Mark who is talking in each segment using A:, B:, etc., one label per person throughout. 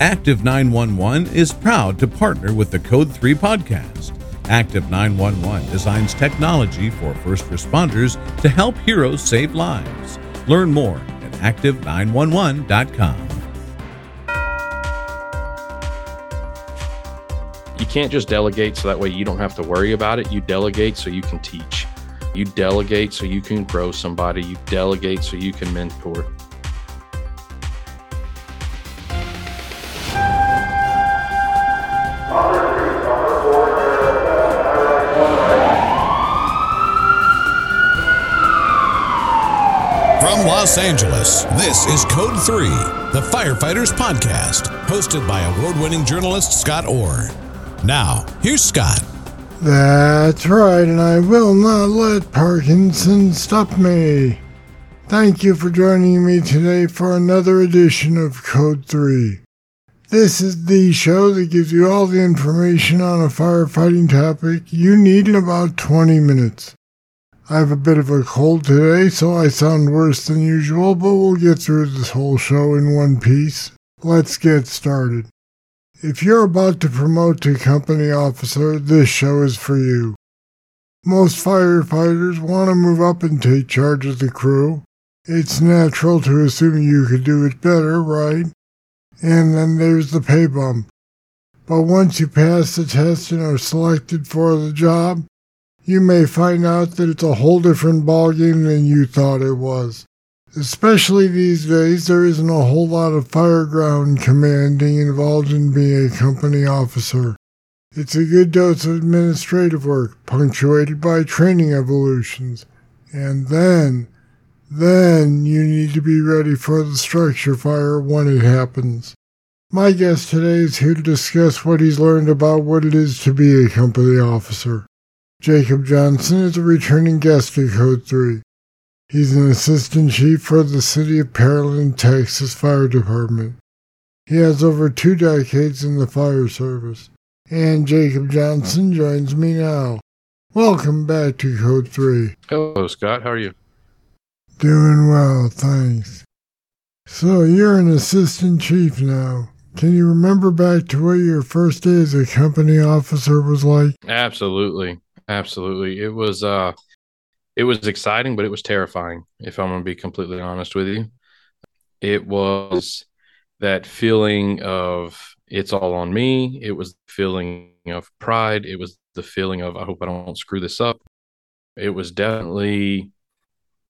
A: Active 911 is proud to partner with the Code 3 podcast. Active 911 designs technology for first responders to help heroes save lives. Learn more at active911.com.
B: You can't just delegate so that way you don't have to worry about it. You delegate so you can teach. You delegate so you can grow somebody. You delegate so you can mentor.
C: Los Angeles, this is Code 3, the Firefighters Podcast, hosted by award winning journalist Scott Orr. Now, here's Scott.
D: That's right, and I will not let Parkinson stop me. Thank you for joining me today for another edition of Code 3. This is the show that gives you all the information on a firefighting topic you need in about 20 minutes. I have a bit of a cold today, so I sound worse than usual, but we'll get through this whole show in one piece. Let's get started. If you're about to promote to company officer, this show is for you. Most firefighters want to move up and take charge of the crew. It's natural to assume you could do it better, right? And then there's the pay bump. But once you pass the test and are selected for the job, you may find out that it's a whole different ballgame than you thought it was. Especially these days, there isn't a whole lot of fireground commanding involved in being a company officer. It's a good dose of administrative work, punctuated by training evolutions. And then, then you need to be ready for the structure fire when it happens. My guest today is here to discuss what he's learned about what it is to be a company officer. Jacob Johnson is a returning guest at Code 3. He's an assistant chief for the City of Pearland, Texas Fire Department. He has over two decades in the fire service. And Jacob Johnson joins me now. Welcome back to Code 3.
B: Hello, Scott. How are you?
D: Doing well, thanks. So, you're an assistant chief now. Can you remember back to what your first day as a company officer was like?
B: Absolutely. Absolutely. It was uh it was exciting, but it was terrifying, if I'm gonna be completely honest with you. It was that feeling of it's all on me. It was the feeling of pride. It was the feeling of I hope I don't screw this up. It was definitely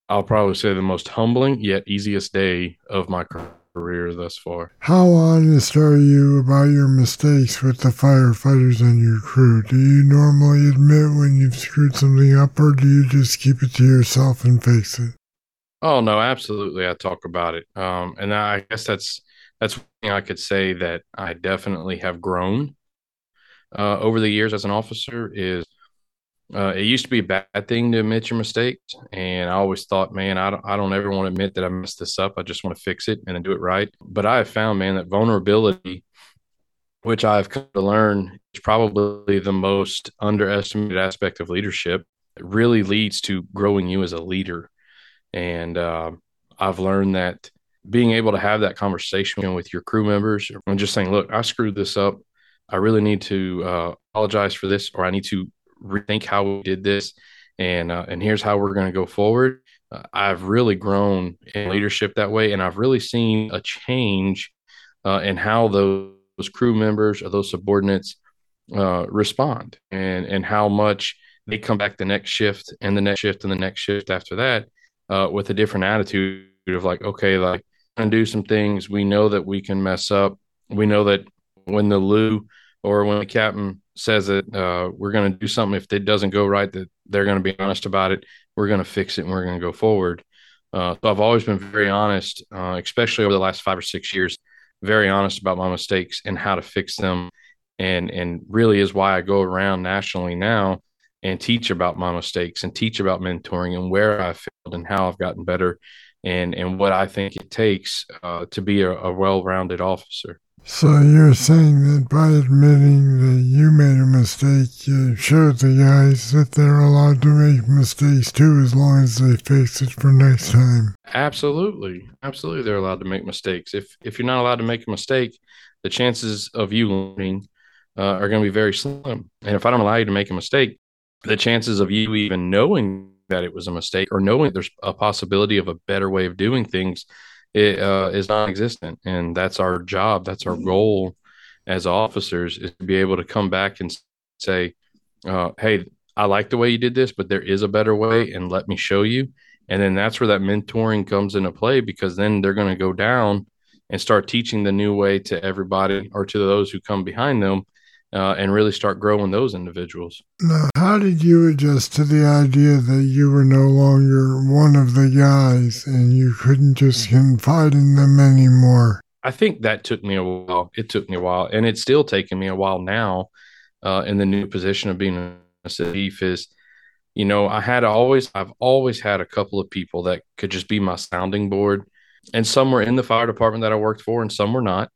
B: I'll probably say the most humbling yet easiest day of my career thus far.
D: How honest are you about your mistakes with the firefighters on your crew? Do you normally admit when you've screwed something up, or do you just keep it to yourself and fix it?
B: Oh no, absolutely. I talk about it, um, and I guess that's that's one thing I could say that I definitely have grown uh, over the years as an officer. Is uh, it used to be a bad thing to admit your mistakes, and I always thought, man, I don't, I don't ever want to admit that I messed this up. I just want to fix it and do it right. But I have found, man, that vulnerability, which I've come to learn, is probably the most underestimated aspect of leadership. It really leads to growing you as a leader, and uh, I've learned that being able to have that conversation with your crew members and just saying, look, I screwed this up. I really need to uh, apologize for this, or I need to rethink how we did this and uh, and here's how we're going to go forward. Uh, i've really grown in leadership that way and i've really seen a change uh, in how those, crew members or those subordinates uh, respond and and how much they come back the next shift and the next shift and the next shift after that uh, with a different attitude of like okay like and do some things. We know that we can mess up. We know that when the Lou or when the captain says that uh, we're going to do something. If it doesn't go right that they're going to be honest about it. We're going to fix it and we're going to go forward. Uh, so i've always been very honest uh, especially over the last five or six years very honest about my mistakes and how to fix them. And and really is why i go around nationally now and teach about my mistakes and teach about mentoring and where i failed and how i've gotten better and and what i think it takes uh, to be a, a well-rounded officer
D: so you're saying that by admitting that you made a mistake, you showed the guys that they're allowed to make mistakes too, as long as they fix it for next time.
B: Absolutely, absolutely, they're allowed to make mistakes. If if you're not allowed to make a mistake, the chances of you learning uh, are going to be very slim. And if I don't allow you to make a mistake, the chances of you even knowing that it was a mistake or knowing there's a possibility of a better way of doing things it, uh, is non-existent. And that's our job. That's our goal as officers is to be able to come back and say, uh, "Hey, I like the way you did this, but there is a better way, and let me show you." And then that's where that mentoring comes into play because then they're going to go down and start teaching the new way to everybody or to those who come behind them uh, and really start growing those individuals.
D: Now, how did you adjust to the idea that you were no longer one of the guys and you couldn't just confide in them anymore?
B: I think that took me a while. It took me a while, and it's still taking me a while now uh, in the new position of being a chief. Is you know, I had always, I've always had a couple of people that could just be my sounding board, and some were in the fire department that I worked for, and some were not.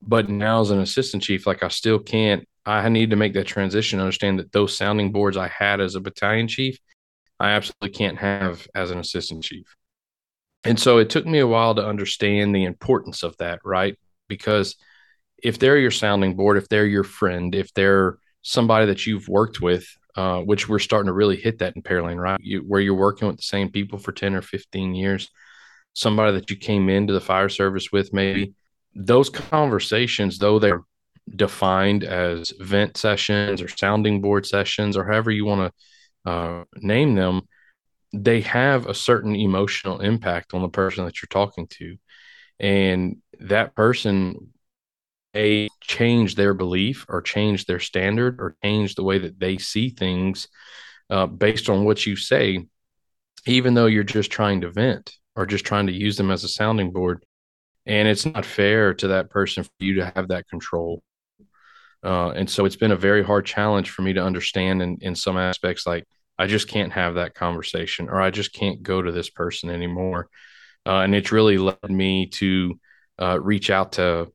B: But now, as an assistant chief, like I still can't. I need to make that transition. Understand that those sounding boards I had as a battalion chief, I absolutely can't have as an assistant chief. And so it took me a while to understand the importance of that, right? Because if they're your sounding board, if they're your friend, if they're somebody that you've worked with, uh, which we're starting to really hit that in Pearland, right? You, where you're working with the same people for 10 or 15 years, somebody that you came into the fire service with, maybe those conversations, though they're defined as vent sessions or sounding board sessions or however you want to uh, name them, they have a certain emotional impact on the person that you're talking to. And that person a change their belief or change their standard or change the way that they see things uh, based on what you say, even though you're just trying to vent or just trying to use them as a sounding board. And it's not fair to that person for you to have that control. Uh, and so it's been a very hard challenge for me to understand in, in some aspects, like, I just can't have that conversation or I just can't go to this person anymore. Uh, and it's really led me to uh, reach out to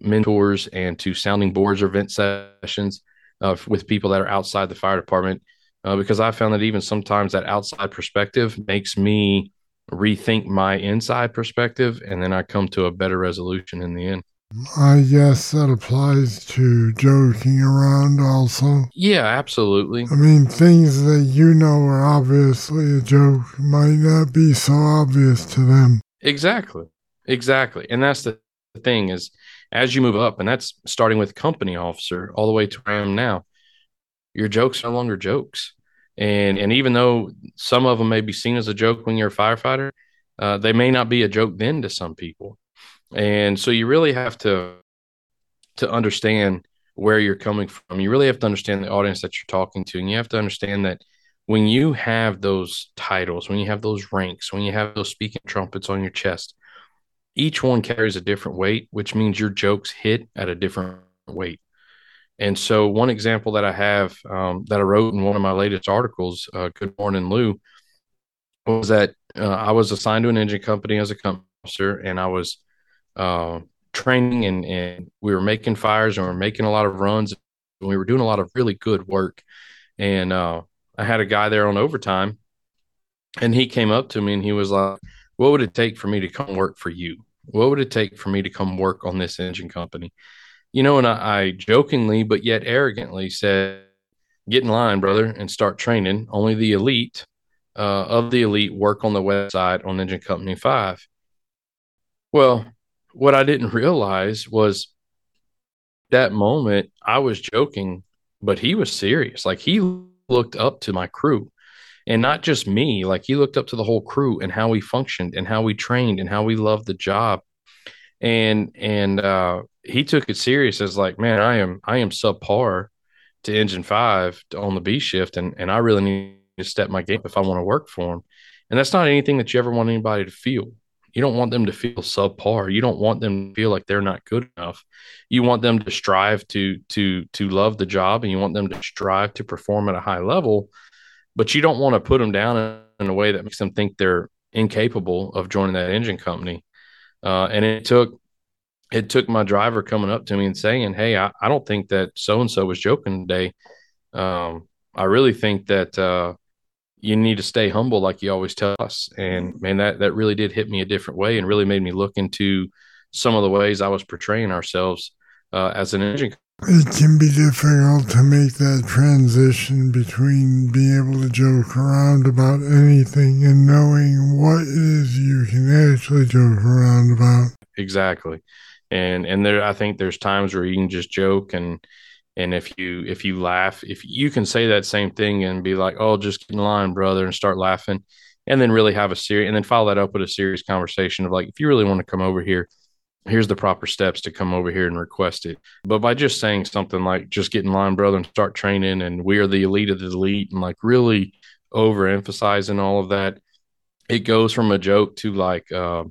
B: mentors and to sounding boards or vent sessions uh, with people that are outside the fire department uh, because I found that even sometimes that outside perspective makes me rethink my inside perspective and then I come to a better resolution in the end.
D: I guess that applies to joking around also.
B: Yeah, absolutely.
D: I mean, things that you know are obviously a joke might not be so obvious to them.
B: Exactly. Exactly. And that's the thing is as you move up, and that's starting with company officer all the way to where I am now, your jokes are no longer jokes. And and even though some of them may be seen as a joke when you're a firefighter, uh, they may not be a joke then to some people. And so you really have to to understand where you're coming from. You really have to understand the audience that you're talking to, and you have to understand that when you have those titles, when you have those ranks, when you have those speaking trumpets on your chest, each one carries a different weight, which means your jokes hit at a different weight. And so, one example that I have um, that I wrote in one of my latest articles, uh, Good Morning Lou, was that uh, I was assigned to an engine company as a company officer, and I was uh, training and, and we were making fires and we were making a lot of runs and we were doing a lot of really good work. And uh, I had a guy there on overtime and he came up to me and he was like, What would it take for me to come work for you? What would it take for me to come work on this engine company? You know, and I, I jokingly but yet arrogantly said, Get in line, brother, and start training. Only the elite uh, of the elite work on the west side on Engine Company 5. Well, what I didn't realize was that moment I was joking, but he was serious. Like he looked up to my crew and not just me, like he looked up to the whole crew and how we functioned and how we trained and how we loved the job. And, and, uh, he took it serious as like, man, I am, I am subpar to engine five to on the B shift. And, and I really need to step my game if I want to work for him. And that's not anything that you ever want anybody to feel. You don't want them to feel subpar. You don't want them to feel like they're not good enough. You want them to strive to to to love the job, and you want them to strive to perform at a high level. But you don't want to put them down in a way that makes them think they're incapable of joining that engine company. Uh, and it took it took my driver coming up to me and saying, "Hey, I, I don't think that so and so was joking today. Um, I really think that uh, you need to stay humble like you always tell us and man that that really did hit me a different way and really made me look into some of the ways i was portraying ourselves uh, as an engine.
D: It can be difficult to make that transition between being able to joke around about anything and knowing what it is you can actually joke around about.
B: Exactly. And and there I think there's times where you can just joke and and if you if you laugh, if you can say that same thing and be like, "Oh, just get in line, brother," and start laughing, and then really have a serious, and then follow that up with a serious conversation of like, if you really want to come over here, here's the proper steps to come over here and request it. But by just saying something like, "Just get in line, brother," and start training, and we are the elite of the elite, and like really overemphasizing all of that, it goes from a joke to like. Uh,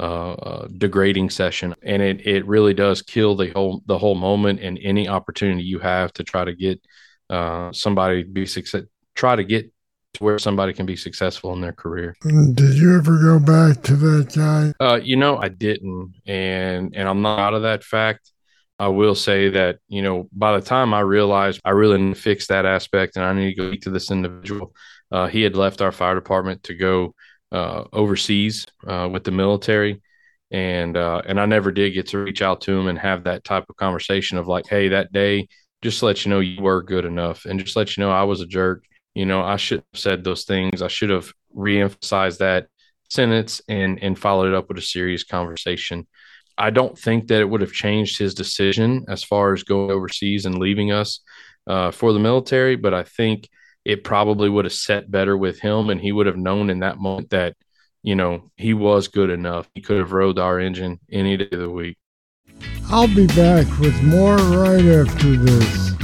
B: uh, uh, degrading session, and it it really does kill the whole the whole moment and any opportunity you have to try to get uh, somebody be success. Try to get to where somebody can be successful in their career.
D: Did you ever go back to that guy?
B: Uh, you know, I didn't, and and I'm not out of that fact. I will say that you know by the time I realized I really need to fix that aspect and I need to go to this individual, uh, he had left our fire department to go uh, overseas uh, with the military, and uh, and I never did get to reach out to him and have that type of conversation of like, hey, that day, just let you know you were good enough, and just let you know I was a jerk. You know, I should have said those things. I should have reemphasized that sentence and and followed it up with a serious conversation. I don't think that it would have changed his decision as far as going overseas and leaving us uh, for the military, but I think it probably would have set better with him and he would have known in that moment that you know he was good enough. He could have rode our engine any day of the week.
D: I'll be back with more right after this.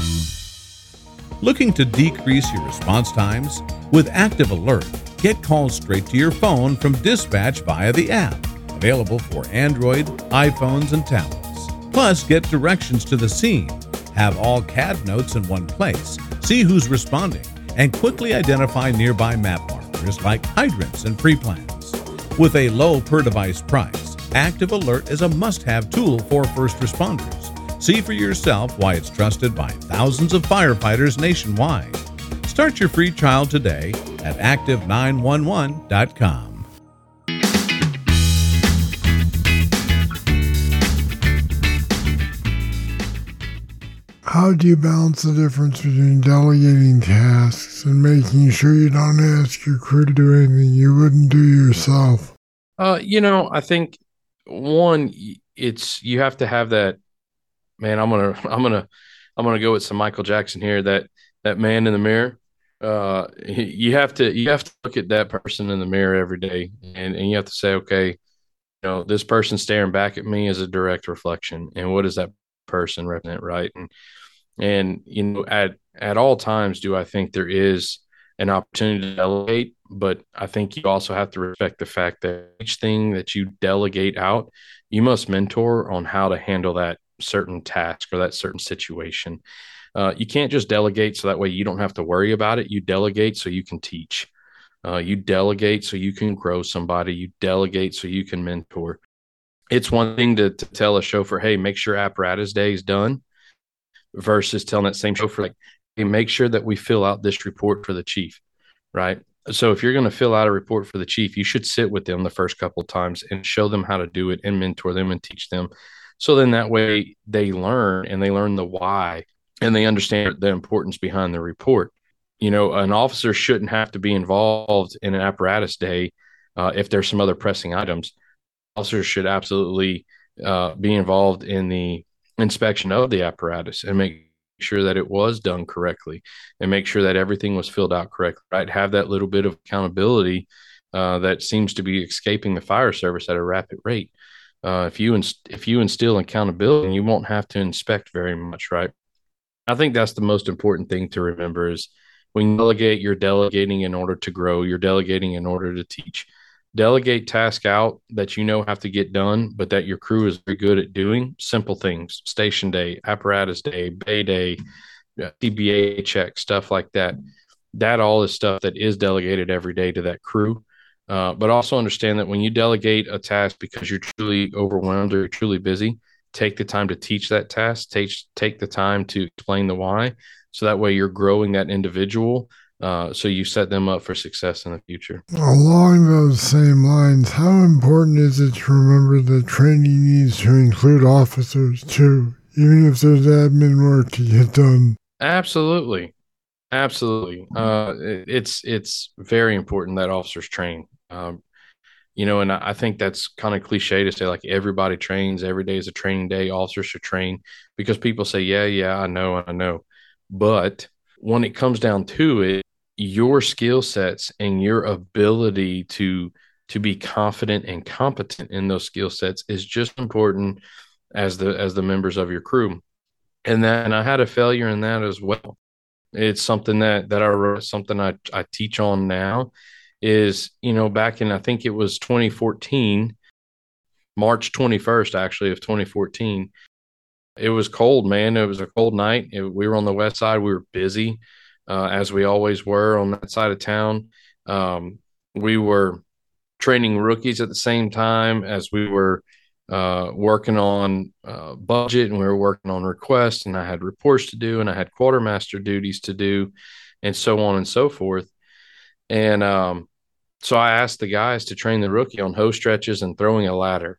A: Looking to decrease your response times? With active alert get calls straight to your phone from dispatch via the app. Available for android iphones and tablets. Plus get directions to the scene. Have all cad notes in one place. See who's responding and quickly identify nearby map markers like hydrants and pre-plans. With a low per device price, Active Alert is a must have tool for first responders. See for yourself why it's trusted by thousands of firefighters nationwide. Start your free trial today at active911.com.
D: How do you balance the difference between delegating tasks and making sure you don't ask your crew to do anything you wouldn't do yourself?
B: Uh, you know, I think one, it's you have to have that. Man, I'm gonna, I'm gonna, I'm gonna go with some Michael Jackson here. That that man in the mirror. Uh, you have to you have to look at that person in the mirror every day, and and you have to say, okay, you know, this person staring back at me is a direct reflection, and what does that person represent, right? And and you know, at at all times, do I think there is an opportunity to delegate? But I think you also have to respect the fact that each thing that you delegate out, you must mentor on how to handle that certain task or that certain situation. Uh, you can't just delegate so that way you don't have to worry about it. You delegate so you can teach. Uh, you delegate so you can grow somebody. You delegate so you can mentor. It's one thing to, to tell a chauffeur, hey, make sure apparatus day is done versus telling that same chauffeur, like, hey, make sure that we fill out this report for the chief, right? So if you're going to fill out a report for the chief, you should sit with them the first couple of times and show them how to do it and mentor them and teach them. So then that way they learn and they learn the why and they understand the importance behind the report. You know, an officer shouldn't have to be involved in an apparatus day uh, if there's some other pressing items. Officers should absolutely uh, be involved in the inspection of the apparatus and make sure that it was done correctly and make sure that everything was filled out correctly right? Have that little bit of accountability uh, that seems to be escaping the fire service at a rapid rate. Uh, if you inst- if you instill accountability you won't have to inspect very much right? I think that's the most important thing to remember is when you delegate you're delegating in order to grow you're delegating in order to teach delegate task out that you know have to get done, but that your crew is very good at doing simple things, station day, apparatus day, bay day, SCBA check, stuff like that. That all is stuff that is delegated every day to that crew. Uh, but also understand that when you delegate a task because you're truly overwhelmed or you're truly busy, take the time to teach that task, take, take the time to explain the why. So that way you're growing that individual uh, so you set them up for success in the future.
D: Along those same lines, how important is it to remember that training needs to include officers too? even if there's admin work to get done.
B: Absolutely, absolutely. Uh, it, it's it's very important that officers train. Um, you know, and I, I think that's kind of cliche to say like everybody trains. Every day is a training day. Officers should train because people say, "Yeah, yeah, I know, I know," but when it comes down to it, your skill sets and your ability to to be confident and competent in those skill sets is just important as the as the members of your crew. And then i had a failure in that as well. It's something that that i wrote something i, I teach on now is you know back in i think it was 2014 march 21st actually of 2014 it was cold man. It was a cold night. It, we were on the west side. We were busy uh, as we always were on that side of town um, we were training rookies at the same time as we were uh, working on uh, budget and we were working on requests and I had reports to do and I had quartermaster duties to do and so on and so forth. And um, so I asked the guys to train the rookie on hose stretches and throwing a ladder.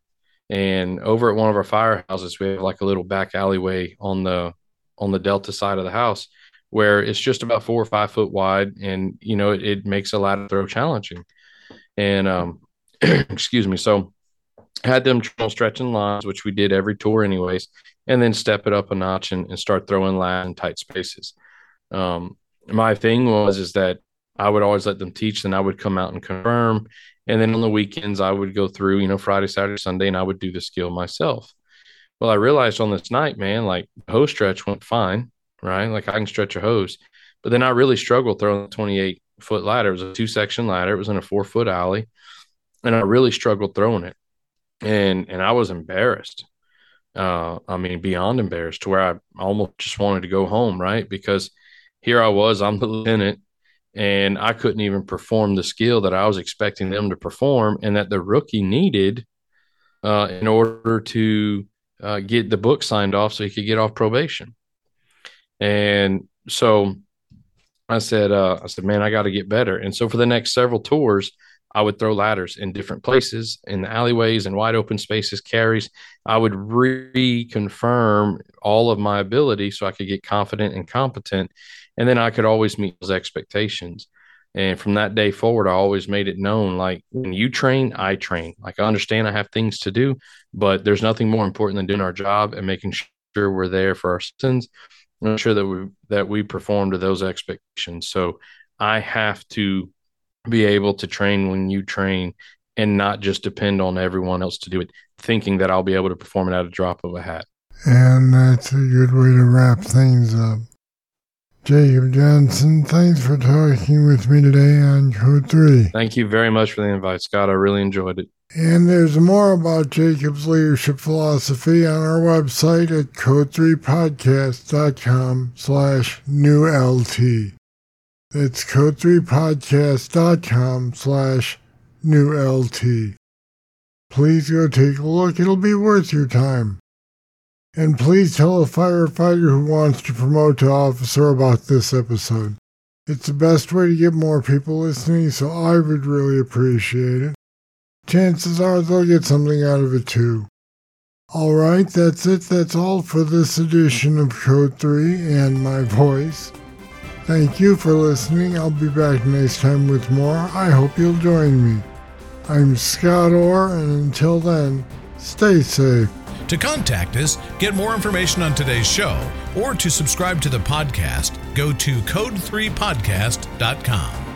B: And over at one of our firehouses, we have like a little back alleyway on the on the delta side of the house where it's just about four or five foot wide, and you know it, it makes a ladder throw challenging. And um, excuse me, so had them stretching lines, which we did every tour anyways, and then step it up a notch and, and start throwing lat in tight spaces. Um, my thing was is that I would always let them teach, then I would come out and confirm. And then on the weekends, I would go through, you know, Friday, Saturday, Sunday, and I would do the skill myself. Well, I realized on this night, man, like hose stretch went fine, right? Like I can stretch a hose, but then I really struggled throwing the 28 foot ladder. It was a two section ladder. It was in a four foot alley, and I really struggled throwing it, and and I was embarrassed. Uh, I mean, beyond embarrassed to where I almost just wanted to go home, right? Because here I was, I'm the lieutenant, and I couldn't even perform the skill that I was expecting them to perform, and that the rookie needed uh, in order to uh, get the book signed off so he could get off probation. And so I said, uh, I said, man, I got to get better. And so for the next several tours, I would throw ladders in different places, in the alleyways and wide open spaces, carries. I would reconfirm all of my ability so I could get confident and competent. And then I could always meet those expectations. And from that day forward, I always made it known like when you train, I train. Like I understand I have things to do, but there's nothing more important than doing our job and making sure we're there for our citizens make sure that we that we perform to those expectations. So I have to be able to train when you train and not just depend on everyone else to do it, thinking that I'll be able to perform it at a drop of a hat.
D: And that's a good way to wrap things up. Jacob Johnson, thanks for talking with me today on Code 3.
B: Thank you very much for the invite, Scott. I really enjoyed it.
D: And there's more about Jacob's leadership philosophy on our website at code3podcast.com slash new LT. That's code3podcast.com slash new LT. Please go take a look. It'll be worth your time. And please tell a firefighter who wants to promote to officer about this episode. It's the best way to get more people listening, so I would really appreciate it chances are they'll get something out of it too. Alright, that's it. That's all for this edition of Code 3 and my voice. Thank you for listening. I'll be back next time with more. I hope you'll join me. I'm Scott Orr, and until then, stay safe.
C: To contact us, get more information on today's show, or to subscribe to the podcast, go to code3podcast.com.